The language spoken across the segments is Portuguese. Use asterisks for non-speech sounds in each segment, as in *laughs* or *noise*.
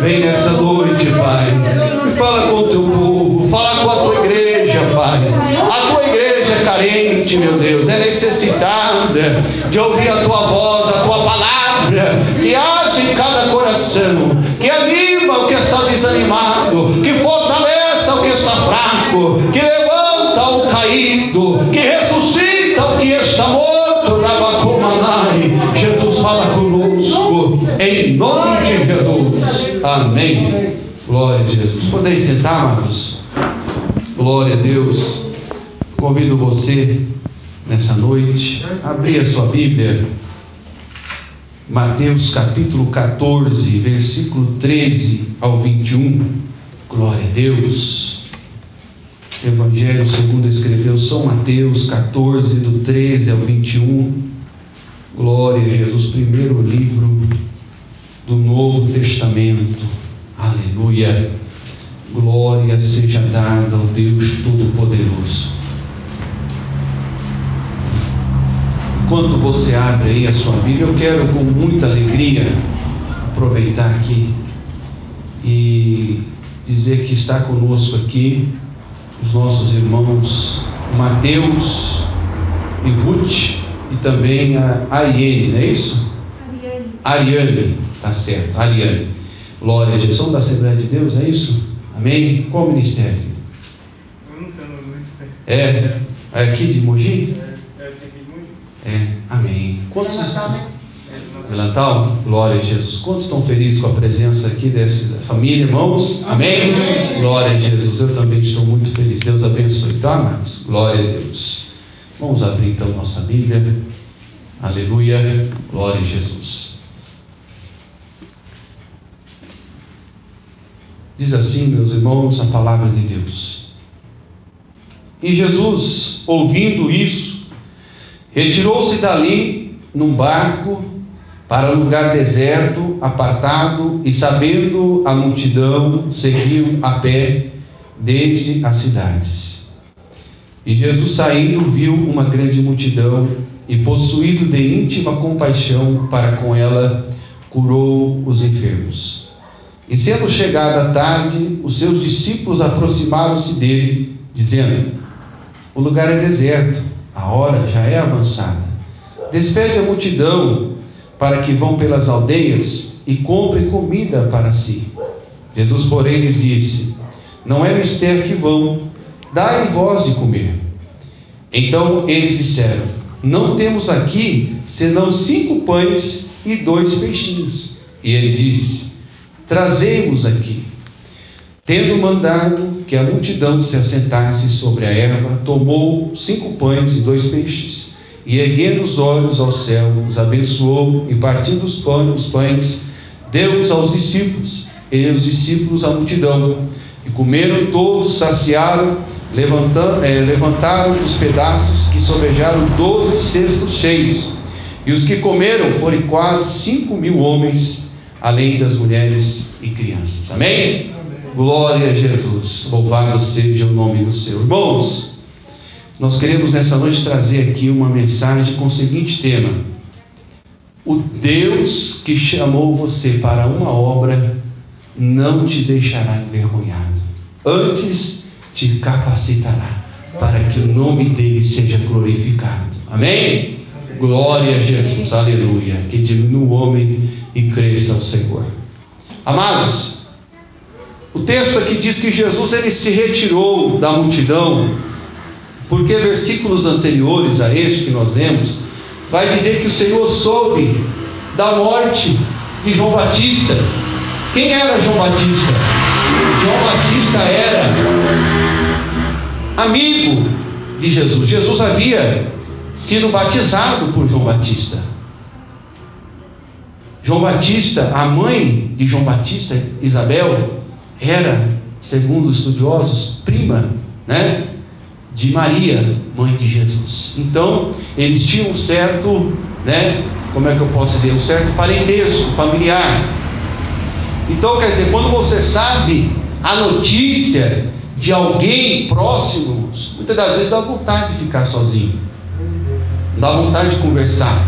Vem nessa noite, Pai. Fala com o teu povo, fala com a tua igreja, Pai. A tua igreja é carente, meu Deus, é necessitada de ouvir a tua voz, a tua palavra, que age em cada coração, que anima o que está desanimado, que fortaleça o que está fraco, que levanta o caído, que ressuscita o que está morto. Jesus fala conosco, em nome de Jesus. Amém. Glória a Jesus. Podeis sentar, amados? Glória a Deus. Convido você nessa noite a abrir a sua Bíblia. Mateus capítulo 14, versículo 13 ao 21. Glória a Deus. Evangelho segundo escreveu São Mateus 14, do 13 ao 21. Glória a Jesus, primeiro livro do Novo Testamento. Aleluia. Glória seja dada ao Deus Todo-Poderoso. Enquanto você abre aí a sua Bíblia, eu quero com muita alegria aproveitar aqui e dizer que está conosco aqui os nossos irmãos Mateus e Ruth e também a Ariane, não é isso? Ariane. Ariane, tá certo, Ariane. Glória a Jesus. Da Assembleia de Deus, é isso? Amém? Qual ministério? Eu não sei o nome do ministério. É, é aqui de Mogi? É, é aqui de Mogi. É, amém. Quantos estão? É, do Natal? Glória a Jesus. Quantos estão felizes com a presença aqui dessa família, irmãos? Amém? Glória a Jesus. Eu também estou muito feliz. Deus abençoe, tá, amados? Glória a Deus. Vamos abrir então nossa Bíblia. Aleluia. Glória a Jesus. Diz assim, meus irmãos, a palavra de Deus. E Jesus, ouvindo isso, retirou-se dali num barco para lugar deserto, apartado, e sabendo a multidão, seguiu a pé desde as cidades. E Jesus, saindo, viu uma grande multidão e, possuído de íntima compaixão para com ela, curou os enfermos. E sendo chegada a tarde, os seus discípulos aproximaram-se dele, dizendo: O lugar é deserto, a hora já é avançada. Despede a multidão para que vão pelas aldeias e comprem comida para si. Jesus, porém, lhes disse: Não é mister que vão, dai vós de comer. Então eles disseram: Não temos aqui senão cinco pães e dois peixinhos. E ele disse: Trazei-os aqui. Tendo mandado que a multidão se assentasse sobre a erva, tomou cinco pães e dois peixes, e erguendo os olhos ao céu, os abençoou, e partindo os pães, os pães deu-os aos discípulos, e os discípulos à multidão. E comeram todos, saciaram, levantando, eh, levantaram os pedaços, que sobejaram doze cestos cheios. E os que comeram foram quase cinco mil homens, além das mulheres e crianças. Amém? Glória a Jesus. Louvado seja o nome do Senhor. Irmãos, nós queremos nessa noite trazer aqui uma mensagem com o seguinte tema: O Deus que chamou você para uma obra não te deixará envergonhado, antes te capacitará para que o nome dele seja glorificado. Amém? Glória a Jesus, aleluia. Que diminua o homem e cresça o Senhor. Amados, o texto aqui diz que Jesus ele se retirou da multidão, porque versículos anteriores a este que nós lemos, vai dizer que o Senhor soube da morte de João Batista. Quem era João Batista? João Batista era amigo de Jesus. Jesus havia sido batizado por João Batista. João Batista, a mãe de João Batista, Isabel, era, segundo os estudiosos, prima, né, de Maria, mãe de Jesus. Então, eles tinham um certo, né, como é que eu posso dizer, um certo parentesco familiar. Então, quer dizer, quando você sabe a notícia de alguém próximo, muitas das vezes dá vontade de ficar sozinho. Dá vontade de conversar,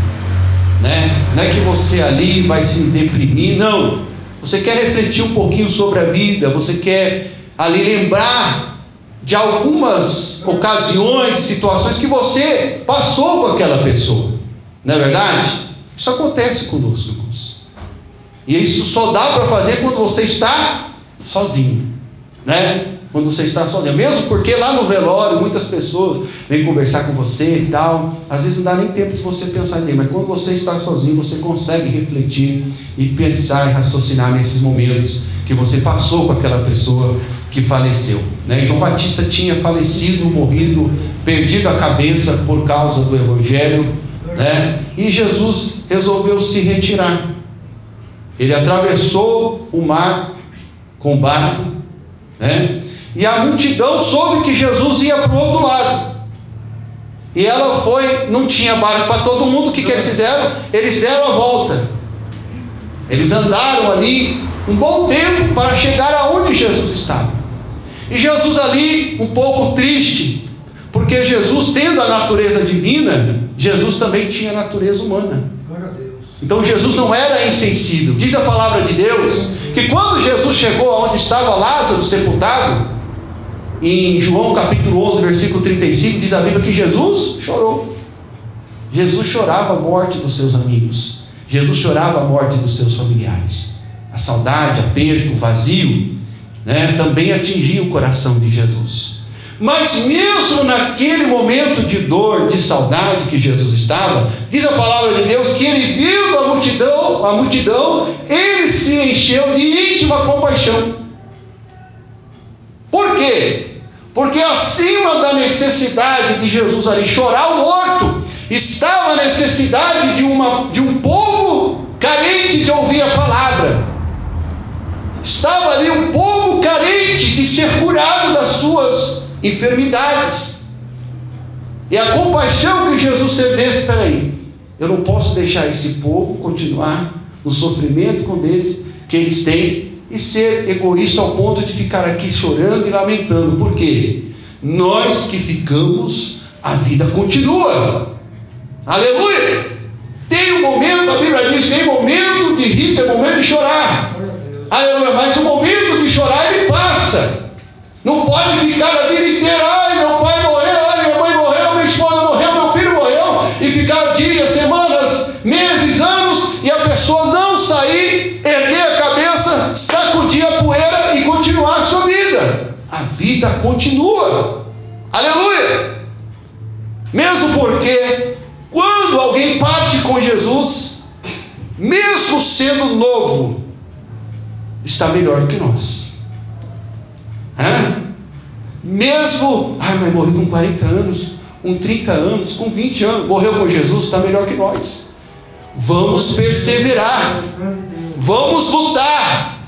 né? Não é que você ali vai se deprimir, não. você quer refletir um pouquinho sobre a vida, você quer ali lembrar de algumas ocasiões, situações que você passou com aquela pessoa, não é verdade? Isso acontece conosco, irmãos. E isso só dá para fazer quando você está sozinho, né? Quando você está sozinho. Mesmo porque lá no velório muitas pessoas vêm conversar com você e tal. Às vezes não dá nem tempo de você pensar nele, mas quando você está sozinho, você consegue refletir e pensar e raciocinar nesses momentos que você passou com aquela pessoa que faleceu. Né? João Batista tinha falecido, morrido, perdido a cabeça por causa do Evangelho, né? e Jesus resolveu se retirar. Ele atravessou o mar com barco, né? E a multidão soube que Jesus ia para o outro lado. E ela foi, não tinha barco para todo mundo, o que, que eles fizeram? Eles deram a volta. Eles andaram ali um bom tempo para chegar aonde Jesus estava. E Jesus ali, um pouco triste, porque Jesus, tendo a natureza divina, Jesus também tinha a natureza humana. Então Jesus não era insensível. Diz a palavra de Deus que quando Jesus chegou aonde estava Lázaro sepultado, em João capítulo 11, versículo 35, diz a Bíblia que Jesus chorou. Jesus chorava a morte dos seus amigos. Jesus chorava a morte dos seus familiares. A saudade, a perda, o vazio, né, também atingia o coração de Jesus. Mas mesmo naquele momento de dor, de saudade que Jesus estava, diz a palavra de Deus que ele viu a multidão, a multidão, ele se encheu de íntima compaixão. Por quê? Porque acima da necessidade de Jesus ali chorar o morto, estava a necessidade de, uma, de um povo carente de ouvir a palavra. Estava ali um povo carente de ser curado das suas enfermidades. E a compaixão que Jesus teve desse, peraí, eu não posso deixar esse povo continuar no sofrimento com eles que eles têm e ser egoísta ao ponto de ficar aqui chorando e lamentando. Por quê? Nós que ficamos, a vida continua. Aleluia! Tem um momento, a Bíblia diz, tem momento de rir, tem momento de chorar. Aleluia, mas o momento de chorar ele passa. Não pode ficar a vida inteira, vida. Continua. Aleluia! Mesmo porque quando alguém parte com Jesus, mesmo sendo novo, está melhor do que nós. Mesmo, ai, mas morreu com 40 anos, com 30 anos, com 20 anos, morreu com Jesus, está melhor que nós. Vamos perseverar, vamos lutar,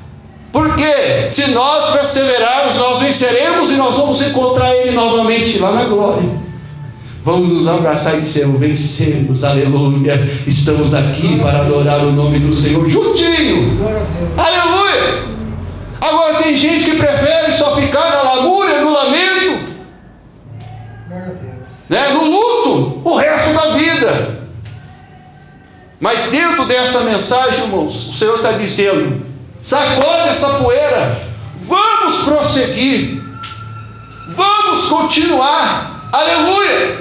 porque se nós perseverarmos, nós venceremos e nós vamos encontrar Ele novamente lá na glória. Vamos nos abraçar e dizer: vencemos, aleluia. Estamos aqui para adorar o nome do Senhor juntinho, aleluia. Agora tem gente que prefere só ficar na lamúria, no lamento, né, no luto, o resto da vida. Mas dentro dessa mensagem, irmãos, o Senhor está dizendo: sacode essa poeira, vamos prosseguir, vamos continuar, aleluia.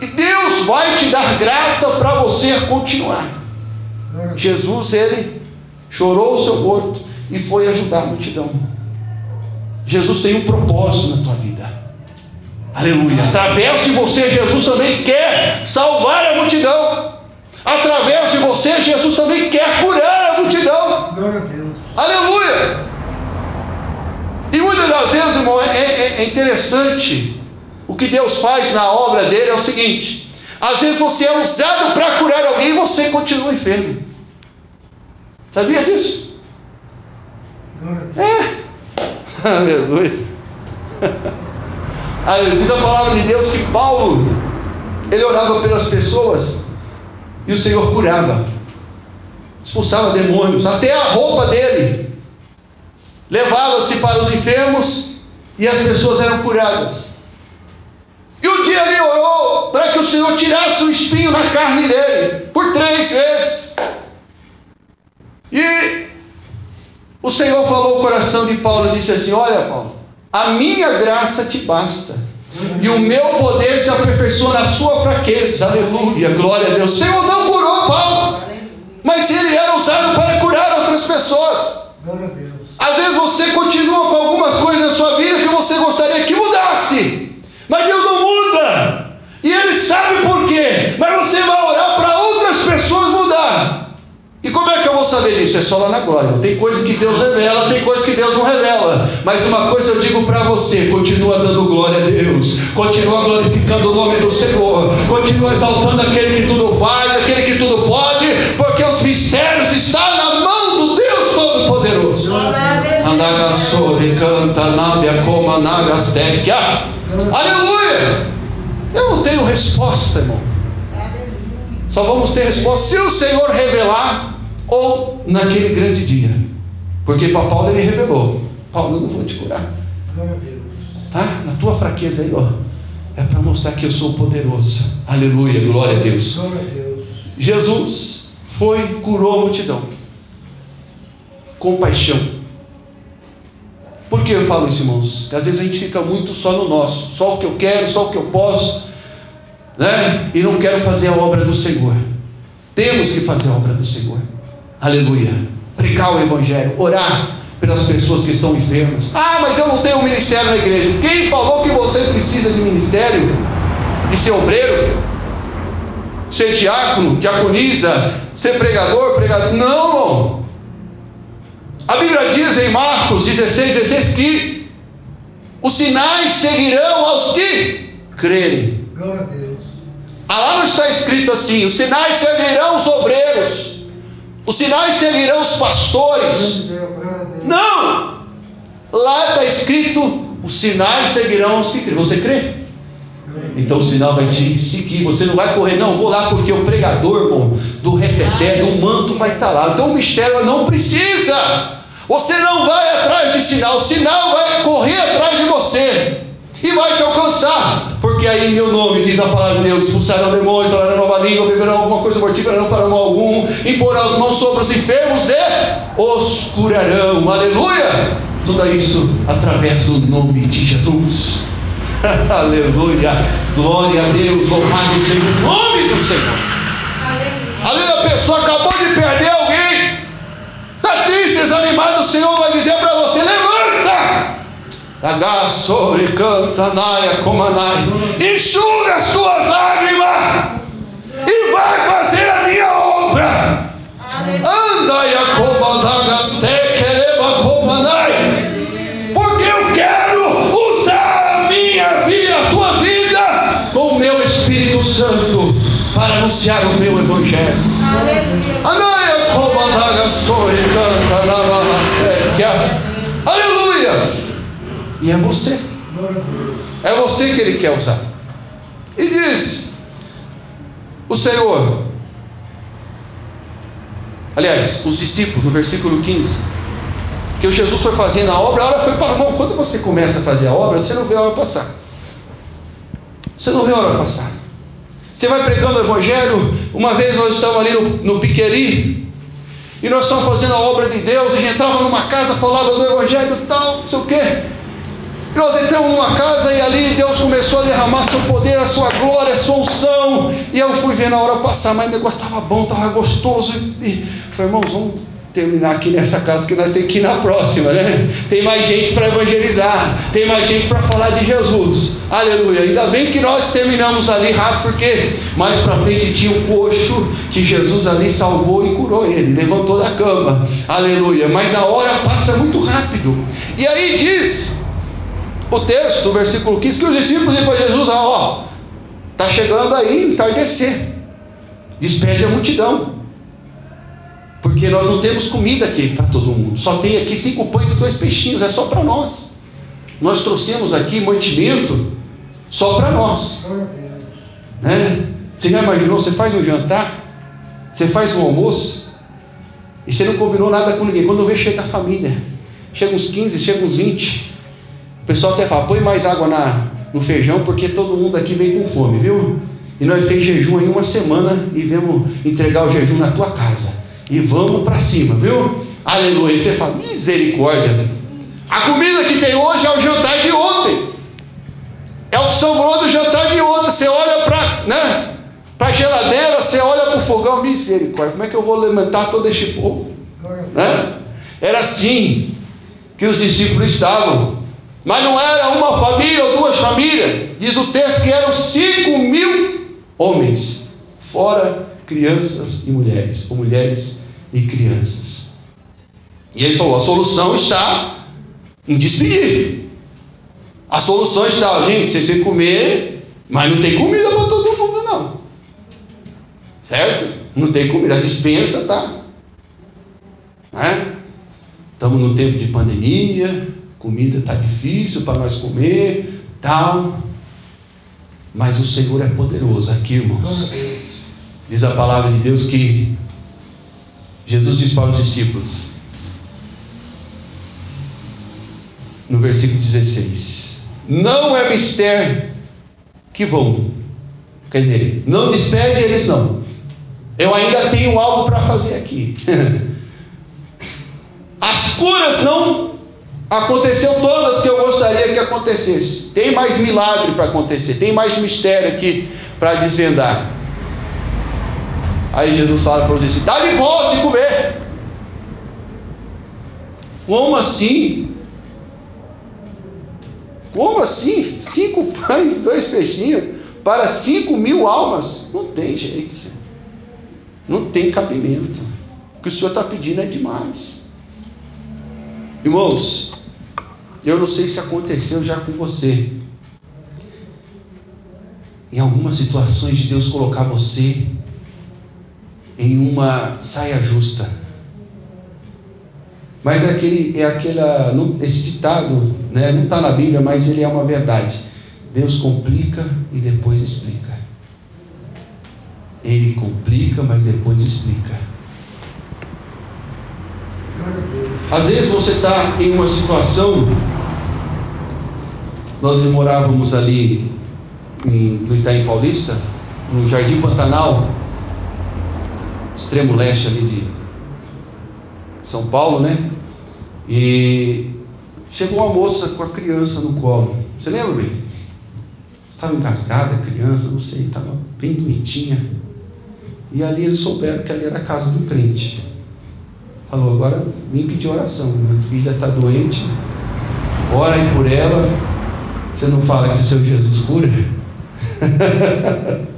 E Deus vai te dar graça para você continuar. Jesus, ele chorou o seu morto e foi ajudar a multidão. Jesus tem um propósito na tua vida. Aleluia. Através de você, Jesus também quer salvar a multidão. Através de você, Jesus também quer curar a multidão. Aleluia. E muitas das vezes, irmão, é, é, é interessante. O que Deus faz na obra dele é o seguinte: às vezes você é usado para curar alguém e você continua enfermo. Sabia disso? É. *laughs* Aleluia. *laughs* Aleluia. Diz a palavra de Deus que Paulo, ele orava pelas pessoas e o Senhor curava, expulsava demônios, até a roupa dele levava-se para os enfermos e as pessoas eram curadas. E um dia ele orou para que o Senhor tirasse o espinho na carne dele, por três vezes. E o Senhor falou ao coração de Paulo e disse assim: Olha, Paulo, a minha graça te basta. E o meu poder se aperfeiçoa na sua fraqueza. Aleluia, glória a Deus. O Senhor não curou Paulo, mas ele era usado para curar outras pessoas. Às vezes você continua com algumas coisas na sua vida que você gostaria que mudasse, mas Deus não muda. E Ele sabe por quê. Mas você vai orar para outras pessoas mudar. E como é que eu vou saber disso? É só lá na glória. Tem coisa que Deus revela, tem coisa que Deus não revela. Mas uma coisa eu digo para você: continua dando glória a Deus, continua glorificando o nome do Senhor, continua exaltando aquele que tudo faz, aquele que tudo pode, estão na mão do Deus Todo-Poderoso. Anagassore canta nábia coma nagastekia. Aleluia! Eu não tenho resposta, irmão. Só vamos ter resposta se o Senhor revelar ou naquele grande dia. Porque para Paulo ele revelou: Paulo, eu não vou te curar. Tá? Na tua fraqueza aí, ó. É para mostrar que eu sou poderoso. Aleluia, glória a Deus. Jesus foi, curou a multidão. Compaixão. Por que eu falo isso, irmãos? Porque às vezes a gente fica muito só no nosso, só o que eu quero, só o que eu posso, né? E não quero fazer a obra do Senhor. Temos que fazer a obra do Senhor. Aleluia. Pregar o Evangelho, orar pelas pessoas que estão enfermas. Ah, mas eu não tenho ministério na igreja. Quem falou que você precisa de ministério? De ser obreiro? Ser diácono, diaconisa, ser pregador, pregador? Não, irmão. A Bíblia diz em Marcos 16, 16 que os sinais seguirão aos que crerem. Glória a Deus. Ah, lá não está escrito assim: os sinais seguirão os obreiros, os sinais seguirão os pastores. Não! Lá está escrito: os sinais seguirão os que crê. Você crê? Então o sinal vai te seguir. Você não vai correr, não, vou lá porque o pregador, irmão, do reteté, do manto vai estar lá. Então o mistério não precisa. Você não vai atrás de sinal, o sinal vai correr atrás de você e vai te alcançar. Porque aí em meu nome, diz a palavra de Deus, expulsarão demônios, falarão nova língua, beberão alguma coisa mortífera, não farão algum, imporão as mãos sobre os enfermos e os curarão. Aleluia! Tudo isso através do nome de Jesus. *laughs* Aleluia! Glória a Deus, louvado seja o nome do Senhor. Aleluia, a pessoa acabou de perder alguém, está triste, desanimado, o Senhor vai dizer para você: levanta! Agassore canta naia comanai. Enxuga as tuas lágrimas e vai fazer a minha obra. Anda Yacoba dagaste Santo para anunciar o meu evangelho. Navahastekia. Aleluias! E é você. É você que ele quer usar. E diz o Senhor, aliás, os discípulos, no versículo 15, que o Jesus foi fazendo a obra, a hora foi para mão. Quando você começa a fazer a obra, você não vê a hora passar. Você não vê a hora passar. Você vai pregando o Evangelho. Uma vez nós estávamos ali no, no Piqueri, e nós estávamos fazendo a obra de Deus, a gente entrava numa casa, falava do Evangelho e tal, não sei o quê. E nós entramos numa casa e ali Deus começou a derramar seu poder, a sua glória, a sua unção. E eu fui vendo a hora passar, mas o negócio estava bom, estava gostoso. E falei, irmãos, vamos terminar aqui nessa casa que nós temos que ir na próxima, né? Tem mais gente para evangelizar, tem mais gente para falar de Jesus. Aleluia. Ainda bem que nós terminamos ali rápido, porque mais para frente tinha um coxo que Jesus ali salvou e curou ele, levantou da cama. Aleluia. Mas a hora passa muito rápido. E aí diz o texto, o versículo 15, que os discípulos para Jesus: ó, está chegando aí entardecer, despede a multidão, porque nós não temos comida aqui para todo mundo, só tem aqui cinco pães e dois peixinhos, é só para nós. Nós trouxemos aqui mantimento só para nós, né? Você já imaginou? Você faz um jantar, você faz um almoço, e você não combinou nada com ninguém. Quando vê, chega a família, chega uns 15, chega uns 20. O pessoal até fala, põe mais água na, no feijão, porque todo mundo aqui veio com fome, viu? E nós fez jejum aí uma semana e viemos entregar o jejum na tua casa. E vamos para cima, viu? Aleluia. Você fala, misericórdia. A comida que tem hoje é o jantar de ontem. É o que sobrou do jantar de ontem. Você olha para né, a geladeira, você olha para o fogão, misericórdia. Como é que eu vou alimentar todo este povo? Né? Era assim que os discípulos estavam. Mas não era uma família ou duas famílias. Diz o texto que eram cinco mil homens, fora crianças e mulheres, ou mulheres e crianças. E ele falou: a solução está em despedir. A solução está, gente, vocês que comer, mas não tem comida para todo mundo, não. Certo? Não tem comida. A dispensa tá. Né? Estamos no tempo de pandemia, comida está difícil para nós comer, tal. Mas o Senhor é poderoso aqui, irmãos. Diz a palavra de Deus que Jesus diz para os discípulos, no versículo 16: Não é mistério que vão. Quer dizer, não despede eles não. Eu ainda tenho algo para fazer aqui. *laughs* As curas não aconteceu todas que eu gostaria que acontecesse. Tem mais milagre para acontecer, tem mais mistério aqui para desvendar. Aí Jesus fala para os discípulos: dá-lhe voz de comer. Como assim? Como assim? Cinco *laughs* pães, dois peixinhos para cinco mil almas? Não tem jeito, Senhor. Não tem cabimento. O que o Senhor está pedindo é demais. Irmãos, eu não sei se aconteceu já com você. Em algumas situações de Deus colocar você em uma saia justa. Mas é aquele, é aquela, esse ditado, né, não está na Bíblia, mas ele é uma verdade. Deus complica e depois explica. Ele complica, mas depois explica. Às vezes você está em uma situação. Nós morávamos ali em, no Itaim Paulista, no Jardim Pantanal, extremo leste ali de São Paulo, né? E chegou uma moça com a criança no colo. Você lembra bem? Estava engasgada a criança, não sei, estava bem doentinha. E ali eles souberam que ali era a casa do crente. Falou, agora vim pedir oração. Minha filha está doente. Ora aí por ela. Você não fala que o seu Jesus cura? *laughs*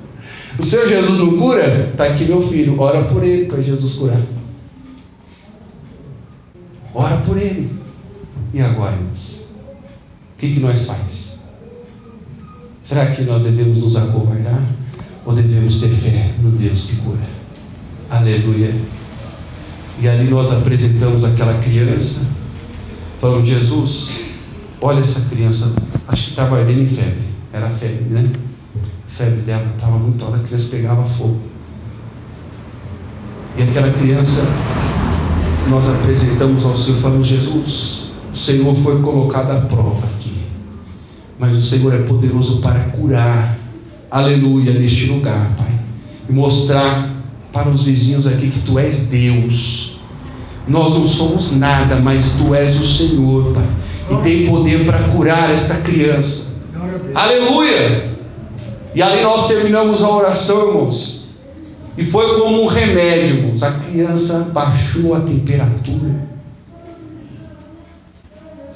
o seu Jesus não cura? Está aqui meu filho. Ora por ele para Jesus curar. Ora por ele. E agora, irmãos? O que, que nós faz? Será que nós devemos nos acovardar? Ou devemos ter fé no Deus que cura? Aleluia. E ali nós apresentamos aquela criança. Falamos, Jesus, olha essa criança. Acho que estava ardendo em febre. Era febre, né? A febre dela estava muito alta, a criança pegava fogo. E aquela criança, nós apresentamos ao Senhor, falamos, Jesus, o Senhor foi colocado à prova aqui. Mas o Senhor é poderoso para curar. Aleluia, neste lugar, Pai. E mostrar para os vizinhos aqui que tu és Deus. Nós não somos nada, mas tu és o Senhor, Pai. E tem poder para curar esta criança. Aleluia! E ali nós terminamos a oração, irmãos. E foi como um remédio, irmãos. A criança baixou a temperatura.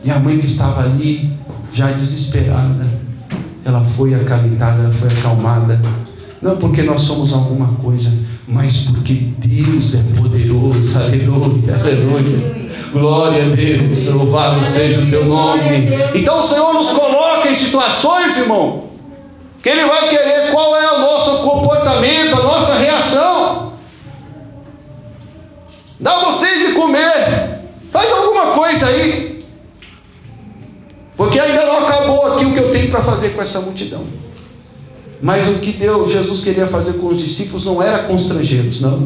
E a mãe que estava ali, já desesperada, ela foi acalentada, ela foi acalmada. Não porque nós somos alguma coisa, mas porque Deus é poderoso. Aleluia, aleluia. Glória a Deus, louvado seja o teu nome. Então o Senhor nos coloca em situações, irmão, que Ele vai querer qual é o nosso comportamento, a nossa reação. Dá você de comer, faz alguma coisa aí, porque ainda não acabou aqui o que eu tenho para fazer com essa multidão. Mas o que Deus, Jesus queria fazer com os discípulos não era constrangê-los, não.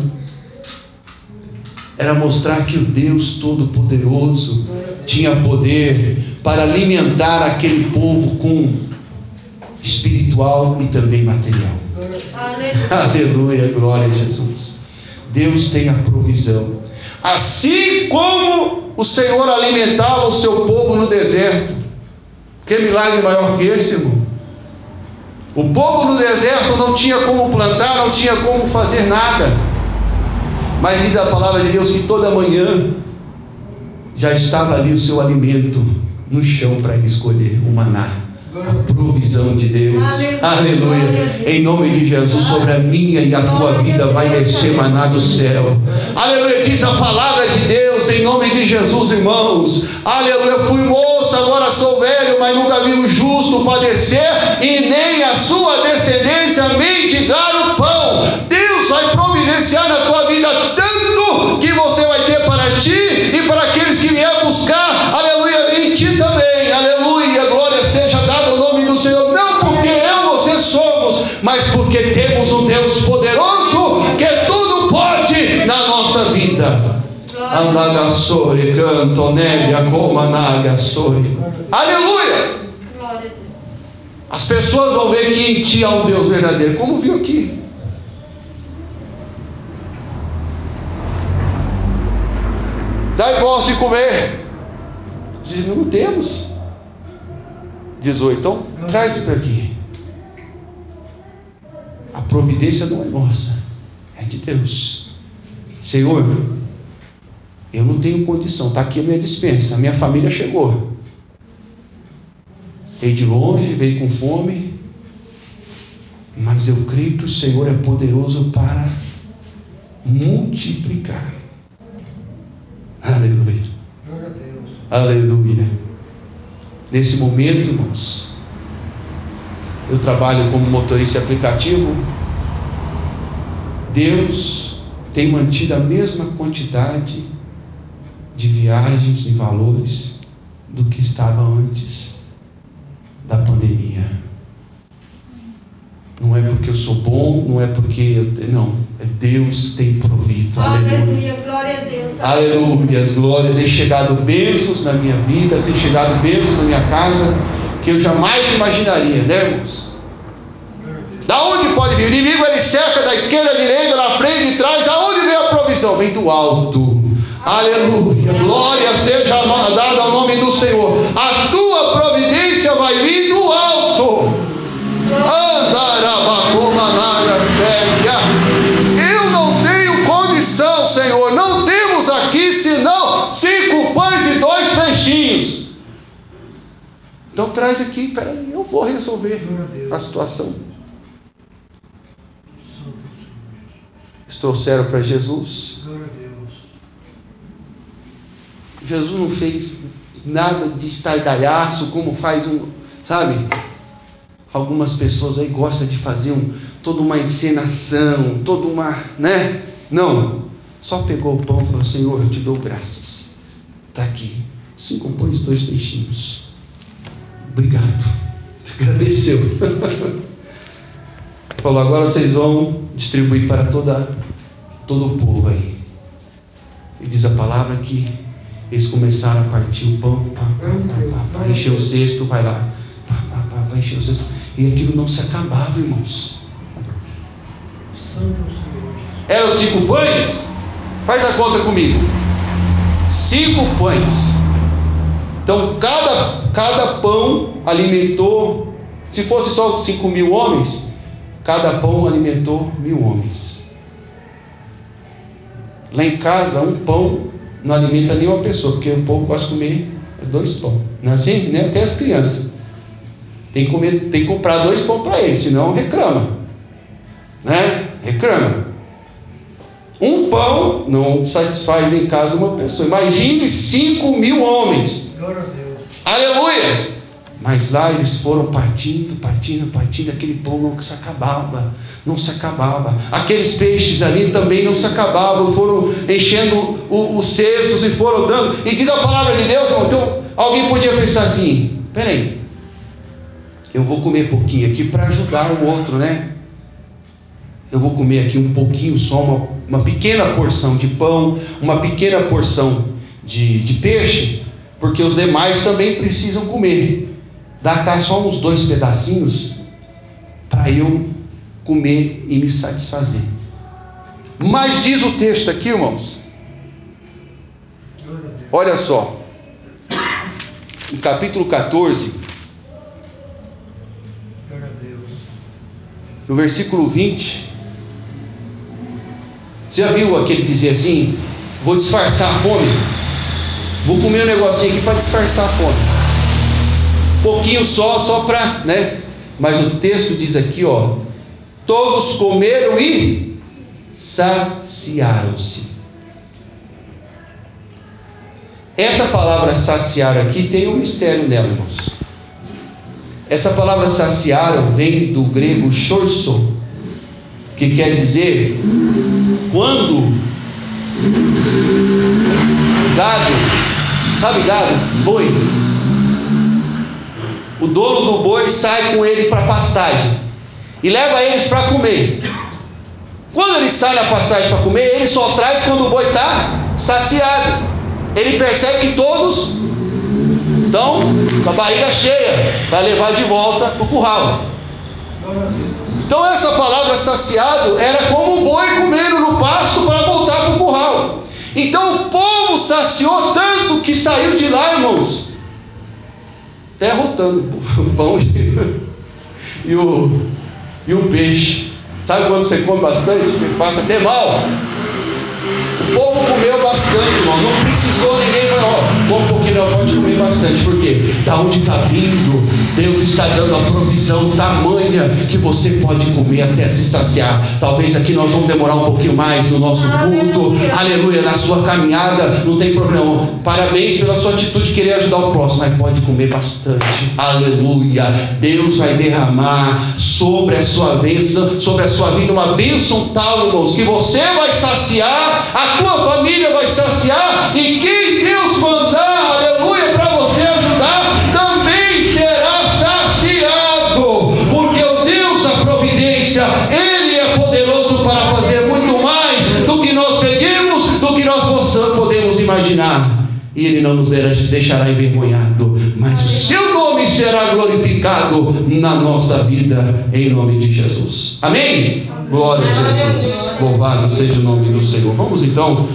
Era mostrar que o Deus Todo-Poderoso tinha poder para alimentar aquele povo com espiritual e também material. Aleluia, glória a Jesus. Deus tem a provisão. Assim como o Senhor alimentava o seu povo no deserto. Que milagre maior que esse, irmão? O povo no deserto não tinha como plantar, não tinha como fazer nada. Mas diz a palavra de Deus que toda manhã já estava ali o seu alimento no chão para ele escolher o maná a provisão de Deus. Aleluia. Aleluia. Em nome de Jesus, sobre a minha e a tua vida vai descer maná do céu. Aleluia. Diz a palavra de Deus em nome de Jesus, irmãos. Aleluia. Fui moço, agora sou velho, mas nunca vi o justo padecer e nem a sua descendência mendigar o pão. Deus vai providenciar na tua vida tanto vida. Andagassori, canto, nebia, coma, nagassori. Aleluia! As pessoas vão ver que em ti há um Deus verdadeiro, como viu aqui. Dai voz de comer. Diz, não temos. 18. Então, traz para aqui. A providência não é nossa, é de Deus. Senhor, eu não tenho condição, está aqui a minha dispensa, a minha família chegou. Veio de longe, veio com fome, mas eu creio que o Senhor é poderoso para multiplicar. Aleluia. Aleluia. Nesse momento, irmãos, eu trabalho como motorista aplicativo. Deus tem mantido a mesma quantidade de viagens e valores do que estava antes da pandemia. Não é porque eu sou bom, não é porque eu. Não, é Deus tem provido. Aleluia. Aleluia. Glória a Deus. Aleluia. Glória. Tem chegado bênçãos na minha vida, tem chegado bênçãos na minha casa, que eu jamais imaginaria, né, irmãos? Da onde pode vir? O inimigo ele cerca da esquerda, da direita, da frente, de trás. Aonde vem a provisão? Vem do alto. Aleluia. Glória seja dada ao nome do Senhor. A tua providência vai vir do alto. Eu não tenho condição, Senhor. Não temos aqui senão cinco pães e dois peixinhos. Então traz aqui, peraí, eu vou resolver a situação. Eles trouxeram para Jesus. Jesus não fez nada de estardalhaço, como faz um, sabe? Algumas pessoas aí gostam de fazer um, toda uma encenação, toda uma, né? Não. Só pegou o pão e falou: Senhor, eu te dou graças. Está aqui. Cinco pães, dois peixinhos. Obrigado. *laughs* Agradeceu. *laughs* falou: agora vocês vão distribuir para toda, todo o povo aí. E diz a palavra que eles começaram a partir o pão, pá, pá, pá, encher o cesto, vai lá, pá, encher o cesto. E aquilo não se acabava, irmãos. Eram cinco pães? Faz a conta comigo. Cinco pães. Então, cada, cada pão alimentou, se fosse só cinco mil homens, cada pão alimentou mil homens. Lá em casa, um pão não alimenta nenhuma pessoa, porque o povo gosta de comer dois pão. Não é assim? Nem até as crianças. Tem que, comer, tem que comprar dois pão para eles, senão reclama. Né? Reclama. Um pão não satisfaz em casa uma pessoa. Imagine cinco mil homens. Glória a Deus. Aleluia! Mas lá eles foram partindo, partindo, partindo, aquele pão não se acabava, não se acabava. Aqueles peixes ali também não se acabavam, foram enchendo os cestos e foram dando. E diz a palavra de Deus, então alguém podia pensar assim: peraí, eu vou comer pouquinho aqui para ajudar o outro, né? Eu vou comer aqui um pouquinho só, uma, uma pequena porção de pão, uma pequena porção de, de peixe, porque os demais também precisam comer. Dá cá só uns dois pedacinhos para eu comer e me satisfazer. Mas diz o texto aqui, irmãos. Olha só. No capítulo 14, Glória a Deus. no versículo 20. Você já viu aquele dizer assim? Vou disfarçar a fome. Vou comer um negocinho aqui para disfarçar a fome. Pouquinho só, só para, né? Mas o texto diz aqui, ó. Todos comeram e saciaram-se. Essa palavra saciar aqui tem um mistério nela, irmãos. Essa palavra saciaram vem do grego chorso, que quer dizer quando gado, sabe gado, boi, o dono do boi sai com ele para pastagem e leva eles para comer. Quando ele sai na pastagem para comer, ele só traz quando o boi está saciado. Ele percebe que todos estão com a barriga cheia para levar de volta para o curral. A. Então essa palavra saciado era como um boi comendo no pasto para voltar para o curral. Então o povo saciou tanto que saiu de lá, irmãos, até rotando o pão *laughs* e o, e o peixe. Sabe quando você come bastante, você passa até mal? O povo comeu bastante, irmão. Não precisou ninguém falar, ó, um pouquinho, não, pode comer bastante. Por quê? Da onde está vindo? Deus está dando a provisão tamanha que você pode comer até se saciar. Talvez aqui nós vamos demorar um pouquinho mais no nosso culto. Aleluia. Aleluia. Na sua caminhada, não tem problema. Parabéns pela sua atitude de querer ajudar o próximo, mas pode comer bastante. Aleluia. Deus vai derramar sobre a sua bênção, sobre a sua vida uma bênção tal, irmãos, que você vai saciar, a tua família vai saciar, e quem Deus mandar, aleluia, para você ajudar, também será saciado, porque o Deus da providência, Ele é poderoso para fazer muito mais do que nós pedimos, do que nós possamos, podemos imaginar. E Ele não nos deixará envergonhado, mas o seu será glorificado na nossa vida, em nome de Jesus. Amém? Glória a Jesus. Louvado seja o nome do Senhor. Vamos então